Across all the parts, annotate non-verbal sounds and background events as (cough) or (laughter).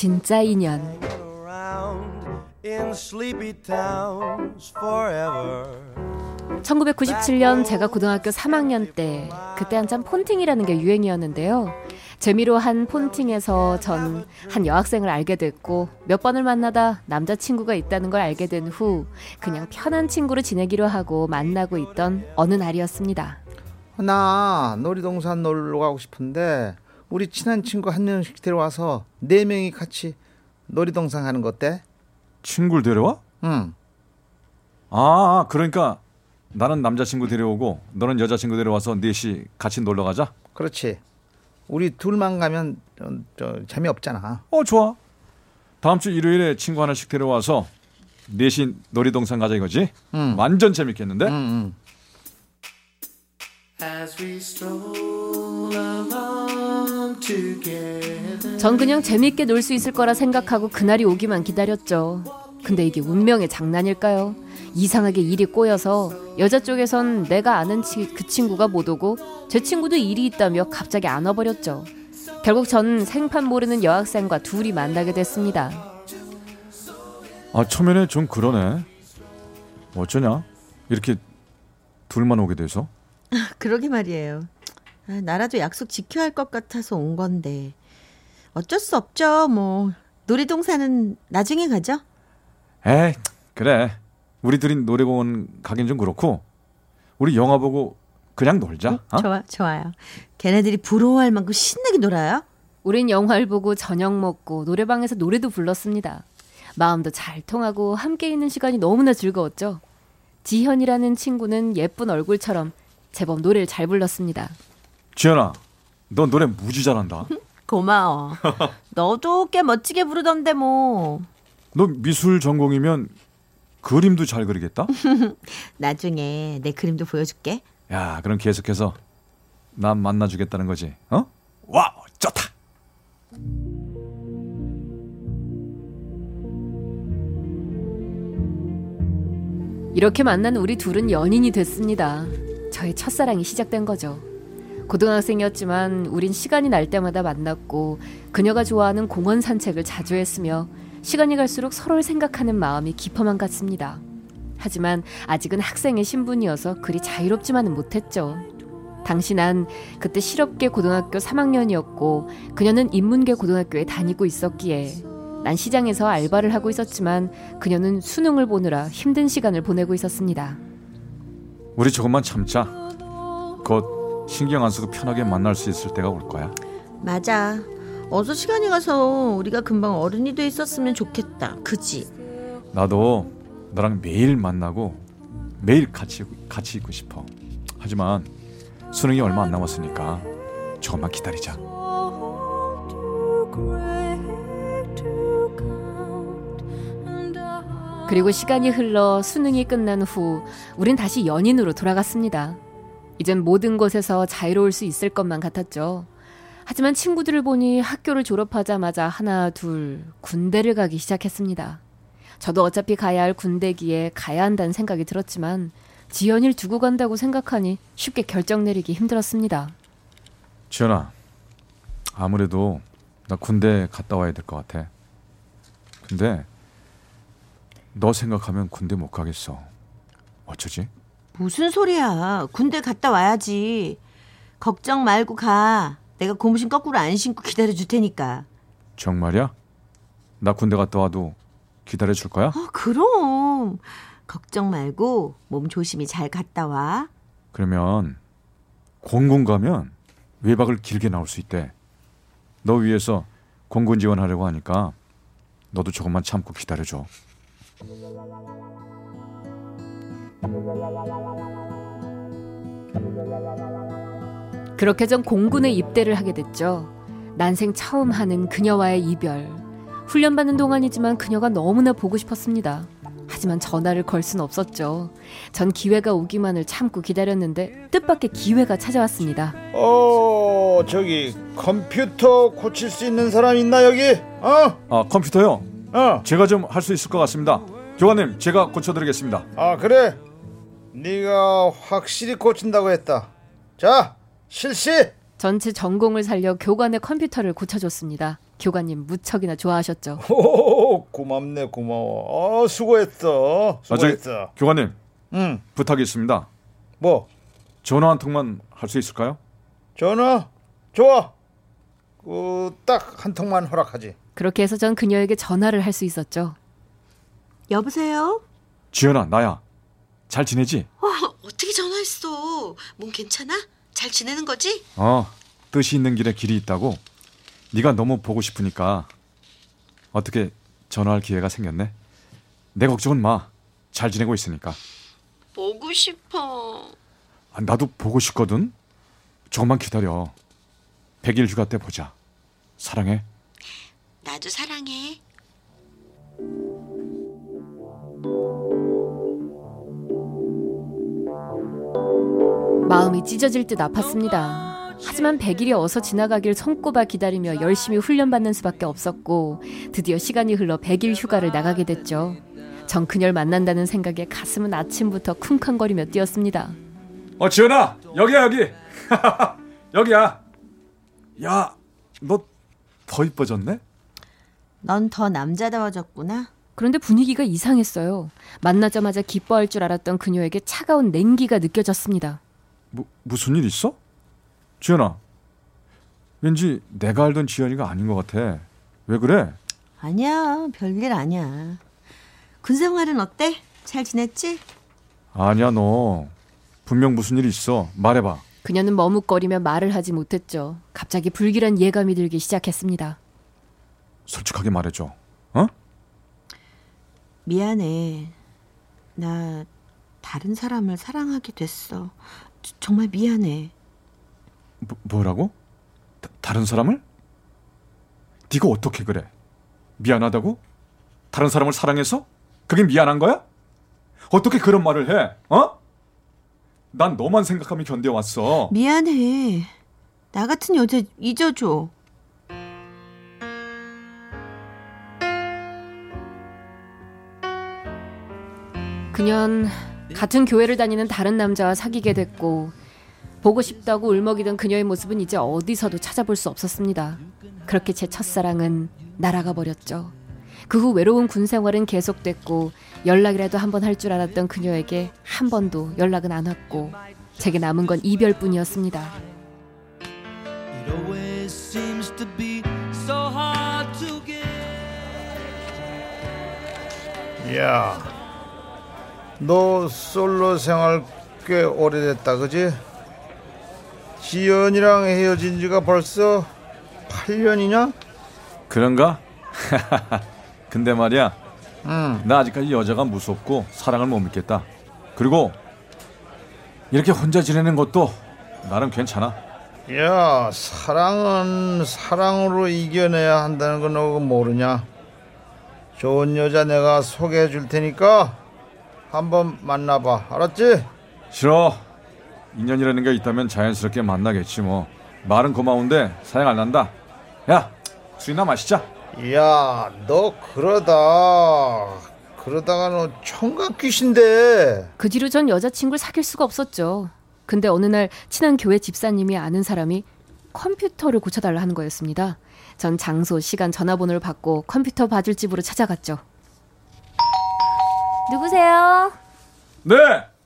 진짜 인연 in sleepy towns forever. 1997년 제가 고등학교 3학년 때 그때 한참 폰팅이라는 게 유행이었는데요. 재미로 한 폰팅에서 전 한 여학생을 알게 됐고 몇 번을 만나다 남자친구가 있다는 걸 알게 된 후 그냥 편한 친구로 지내기로 하고 만나고 있던 어느 날이었습니다. 나 놀이동산 놀러 가고 싶은데 우리 친한 친구 한 명씩 데려와서 네 명이 같이 놀이동산 가는 거 어때? 친구를 데려와? 응. 아, 그러니까 나는 남자친구 데려오고 너는 여자친구 데려와서 넷이 같이 놀러 가자. 그렇지. 우리 둘만 가면 저, 저, 재미없잖아. 어, 좋아. 다음 주 일요일에 친구 하나씩 데려와서 넷이 놀이동산 가자 이거지? 응. 완전 재밌겠는데? 응, 응. 전 그냥 재밌게 놀 수 있을 거라 생각하고 그날이 오기만 기다렸죠. 근데 이게 운명의 장난일까요? 이상하게 일이 꼬여서 여자 쪽에선 내가 아는 치, 그 친구가 못 오고 제 친구도 일이 있다며 갑자기 안 와버렸죠. 결국 전 생판 모르는 여학생과 둘이 만나게 됐습니다. 아, 초면에 좀 그러네. 어쩌냐? 이렇게 둘만 오게 돼서? (laughs) 그러게 말이에요. 아, 나라도 약속 지켜야 할 것 같아서 온 건데 어쩔 수 없죠. 뭐 놀이동산은 나중에 가죠. 에이, 그래. 우리 둘이 노래공원 가긴 좀 그렇고 우리 영화 보고 그냥 놀자. 어? 좋아, 좋아요. 걔네들이 부러워할 만큼 신나게 놀아요. 우린 영화를 보고 저녁 먹고 노래방에서 노래도 불렀습니다. 마음도 잘 통하고 함께 있는 시간이 너무나 즐거웠죠. 지현이라는 친구는 예쁜 얼굴처럼 제법 노래를 잘 불렀습니다. 지현아, 너 노래 무지 잘한다. (laughs) 고마워. 너도 꽤 멋지게 부르던데 뭐. 너 미술 전공이면 그림도 잘 그리겠다? (laughs) 나중에 내 그림도 보여줄게. 야, 그럼 계속해서 난 만나주겠다는 거지. 어? 와, 좋다. 이렇게 만난 우리 둘은 연인이 됐습니다. 저의 첫사랑이 시작된 거죠. 고등학생이었지만 우린 시간이 날 때마다 만났고 그녀가 좋아하는 공원 산책을 자주 했으며 시간이 갈수록 서로를 생각하는 마음이 깊어만 갔습니다. 하지만 아직은 학생의 신분이어서 그리 자유롭지만은 못했죠. 당시 난 그때 실업계 고등학교 3학년이었고 그녀는 인문계 고등학교에 다니고 있었기에 난 시장에서 알바를 하고 있었지만 그녀는 수능을 보느라 힘든 시간을 보내고 있었습니다. 우리 조금만 참자. 곧 신경 안 쓰고 편하게 만날 수 있을 때가 올 거야. 맞아. 어서 시간이 가서 우리가 금방 어른이 돼 있었으면 좋겠다. 그지? 나도 너랑 매일 만나고 매일 같이 같이 있고 싶어. 하지만 수능이 얼마 안 남았으니까 조금만 기다리자. 그리고 시간이 흘러 수능이 끝난 후 우린 다시 연인으로 돌아갔습니다. 이젠 모든 곳에서 자유로울 수 있을 것만 같았죠. 하지만 친구들을 보니 학교를 졸업하자마자 하나, 둘, 군대를 가기 시작했습니다. 저도 어차피 가야 할 군대기에 가야 한다는 생각이 들었지만 지연이를 두고 간다고 생각하니 쉽게 결정 내리기 힘들었습니다. 지연아, 아무래도 나 군대 갔다 와야 될 것 같아. 근데 너 생각하면 군대 못 가겠어. 어쩌지? 무슨 소리야. 군대 갔다 와야지. 걱정 말고 가. 내가 고무신 거꾸로 안 신고 기다려 줄 테니까. 정말이야? 나 군대 갔다 와도 기다려 줄 거야? 어, 그럼. 걱정 말고 몸 조심히 잘 갔다 와. 그러면 공군 가면 외박을 길게 나올 수 있대. 너 위해서 공군 지원하려고 하니까 너도 조금만 참고 기다려 줘. 그렇게 전 공군에 입대를 하게 됐죠. 난생 처음 하는 그녀와의 이별. 훈련받는 동안이지만 그녀가 너무나 보고 싶었습니다. 하지만 전화를 걸 순 없었죠. 전 기회가 오기만을 참고 기다렸는데 뜻밖의 기회가 찾아왔습니다. 어 저기 컴퓨터 고칠 수 있는 사람 있나 여기? 어? 아 컴퓨터요? 어? 제가 좀 할 수 있을 것 같습니다. 교관님 제가 고쳐드리겠습니다. 아 그래? 네가 확실히 고친다고 했다. 자 실시. 전체 전공을 살려 교관의 컴퓨터를 고쳐줬습니다. 교관님 무척이나 좋아하셨죠. (laughs) 오 고맙네 고마워. 어 수고했어. 아, 저기, 수고했어. 교관님 응. 부탁이 있습니다. 뭐 전화 한 통만 할 수 있을까요? 전화 좋아. 그딱 한 통만 허락하지. 그렇게 해서 전 그녀에게 전화를 할 수 있었죠. 여보세요? 지연아 나야. 잘 지내지? 어, 어떻게 전화했어? 몸 괜찮아? 잘 지내는 거지? 어 뜻이 있는 길에 길이 있다고. 네가 너무 보고 싶으니까 어떻게 전화할 기회가 생겼네. 내 걱정은 마. 잘 지내고 있으니까. 보고 싶어. 아, 나도 보고 싶거든. 조금만 기다려. 100일 휴가 때 보자. 사랑해. 나도 사랑해. 마음이 찢어질 듯 아팠습니다. 하지만 100일이 어서 지나가길 손꼽아 기다리며 열심히 훈련받는 수밖에 없었고 드디어 시간이 흘러 100일 휴가를 나가게 됐죠. 전 그녀를 만난다는 생각에 가슴은 아침부터 쿵쾅거리며 뛰었습니다. 어 지연아 여기야 여기. (laughs) 여기야. 야 너 더 이뻐졌네. 넌 더 남자다워졌구나. 그런데 분위기가 이상했어요. 만나자마자 기뻐할 줄 알았던 그녀에게 차가운 냉기가 느껴졌습니다. 뭐 무슨 일 있어? 지연아. 왠지 내가 알던 지연이가 아닌 것 같아. 왜 그래? 아니야, 별일 아니야. 군 생활은 어때? 잘 지냈지? 아니야 너 분명 무슨 일 있어. 말해봐. 그녀는 머뭇거리며 말을 하지 못했죠. 갑자기 불길한 예감이 들기 시작했습니다. 솔직하게 말해줘. 어? 미안해. 나 다른 사람을 사랑하게 됐어. 저- 정말 미안해. 뭐, 뭐라고? 다, 다른 사람을? 네가 어떻게 그래? 미안하다고? 다른 사람을 사랑해서? 그게 미안한 거야? 어떻게 그런 말을 해? 어? 난 너만 생각하며 견뎌왔어. 미안해. 나 같은 여자 잊어줘. 그년 같은 교회를 다니는 다른 남자와 사귀게 됐고 보고 싶다고 울먹이던 그녀의 모습은 이제 어디서도 찾아볼 수 없었습니다. 그렇게 제 첫사랑은 날아가 버렸죠. 그 후 외로운 군 생활은 계속됐고 연락이라도 한 번 할 줄 알았던 그녀에게 한 번도 연락은 안 왔고 제게 남은 건 이별뿐이었습니다. It 너 솔로 생활 꽤 오래됐다, 그지? 지연이랑 헤어진 지가 벌써 8년이냐? 그런가? (laughs) 근데 말이야, 응. 나 아직까지 여자가 무섭고 사랑을 못 믿겠다. 그리고 이렇게 혼자 지내는 것도 나름 괜찮아. 야, 사랑은 사랑으로 이겨내야 한다는 거 너 모르냐? 좋은 여자 내가 소개해 줄 테니까 한번 만나봐, 알았지? 싫어. 인연이라는 게 있다면 자연스럽게 만나겠지 뭐. 말은 고마운데 사양 안 난다. 야, 술이나 마시자. 야, 너 그러다 그러다가 너 청각 귀신데. 그 뒤로 전 여자친구를 사귈 수가 없었죠. 근데 어느 날 친한 교회 집사님이 아는 사람이 컴퓨터를 고쳐달라 하는 거였습니다. 전 장소, 시간, 전화번호를 받고 컴퓨터 봐줄 집으로 찾아갔죠. 누구세요? 네,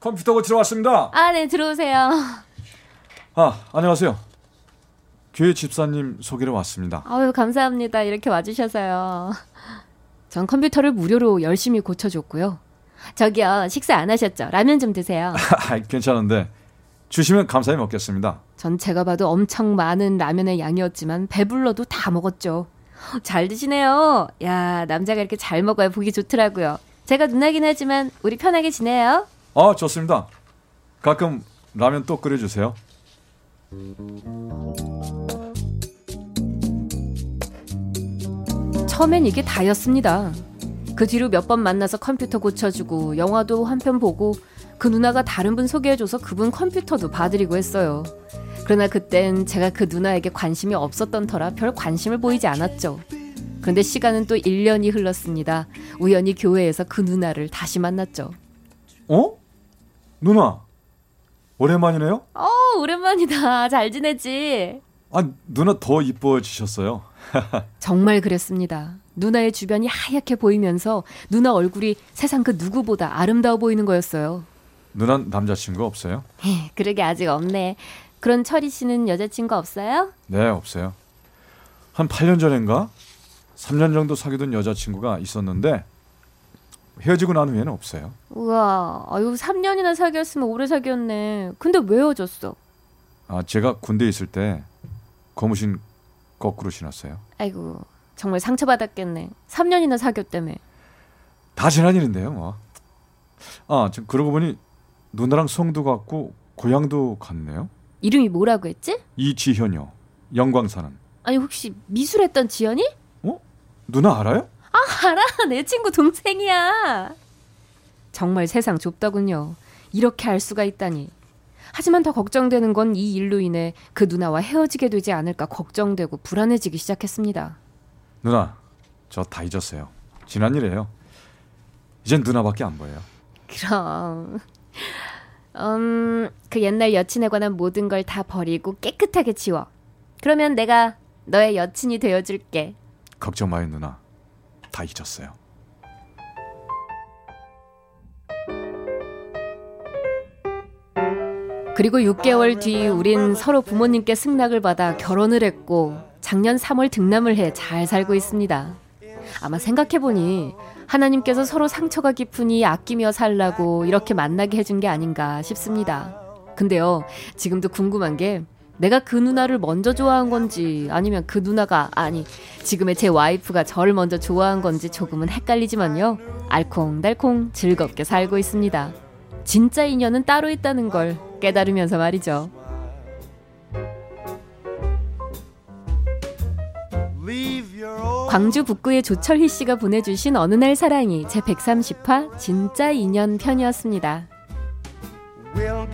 컴퓨터 고치러 왔습니다. 아, 네, 들어오세요. 아, 안녕하세요. 교회 집사님 소개로 왔습니다. 아유, 감사합니다. 이렇게 와주셔서요. 전 컴퓨터를 무료로 열심히 고쳐줬고요. 저기요, 식사 안 하셨죠? 라면 좀 드세요. (laughs) 아, 괜찮은데 주시면 감사히 먹겠습니다. 전 제가 봐도 엄청 많은 라면의 양이었지만 배불러도 다 먹었죠. 잘 드시네요. 야, 남자가 이렇게 잘 먹어야 보기 좋더라고요. 제가 누나긴 하지만 우리 편하게 지내요. 아, 좋습니다. 가끔 라면 또 끓여주세요. 처음엔 이게 다였습니다. 그 뒤로 몇 번 만나서 컴퓨터 고쳐주고 영화도 한 편 보고 그 누나가 다른 분 소개해줘서 그분 컴퓨터도 봐드리고 했어요. 그러나 그땐 제가 그 누나에게 관심이 없었던 터라 별 관심을 보이지 않았죠. 그런데 시간은 또 1년이 흘렀습니다. 우연히 교회에서 그 누나를 다시 만났죠. 어? 누나. 오랜만이네요? 어, 오랜만이다. 잘 지내지? 아, 누나 더 이뻐지셨어요. (laughs) 정말 그랬습니다. 누나의 주변이 하얗게 보이면서 누나 얼굴이 세상 그 누구보다 아름다워 보이는 거였어요. 누나 남자친구 없어요? 에이, 그러게 아직 없네. 그런 철이 씨는 여자친구 없어요? 네, 없어요. 한 8년 전인가? 3년 정도 사귀던 여자친구가 있었는데 헤어지고 난 후에는 없어요. 우와, 아유 3년이나 사귀었으면 오래 사귀었네. 근데 왜 헤어졌어? 아, 제가 군대에 있을 때 고무신 거꾸로 신었어요. 아이고, 정말 상처받았겠네. 3년이나 사귀었다며. 다 지난 일인데요, 뭐. 아, 지금 그러고 보니 누나랑 성도 같고 고향도 같네요. 이름이 뭐라고 했지? 이지현요. 영광 사는. 아니 혹시 미술했던 지연이? 어? 누나 알아요? 아, 알아. (laughs) 내 친구 동생이야. 정말 세상 좁더군요. 이렇게 알 수가 있다니. 하지만 더 걱정되는 건 이 일로 인해 그 누나와 헤어지게 되지 않을까 걱정되고 불안해지기 시작했습니다. 누나, 저 다 잊었어요. 지난 일이에요. 이젠 누나밖에 안 보여요. 그럼. 음, 그 옛날 여친에 관한 모든 걸 다 버리고 깨끗하게 지워. 그러면 내가 너의 여친이 되어줄게. 걱정 마요, 누나. 다 잊었어요. 그리고 6개월 뒤 우린 서로 부모님께 승낙을 받아 결혼을 했고 작년 3월 등남을 해 잘 살고 있습니다. 아마 생각해보니 하나님께서 서로 상처가 깊으니 아끼며 살라고 이렇게 만나게 해준 게 아닌가 싶습니다. 근데요, 지금도 궁금한 게 내가 그 누나를 먼저 좋아한 건지 아니면 그 누나가 아니 지금의 제 와이프가 저를 먼저 좋아한 건지 조금은 헷갈리지만요. 알콩달콩 즐겁게 살고 있습니다. 진짜 인연은 따로 있다는 걸 깨달으면서 말이죠. 광주 북구의 조철희 씨가 보내주신 어느 날 사랑이 제 130화 진짜 인연 편이었습니다. We'll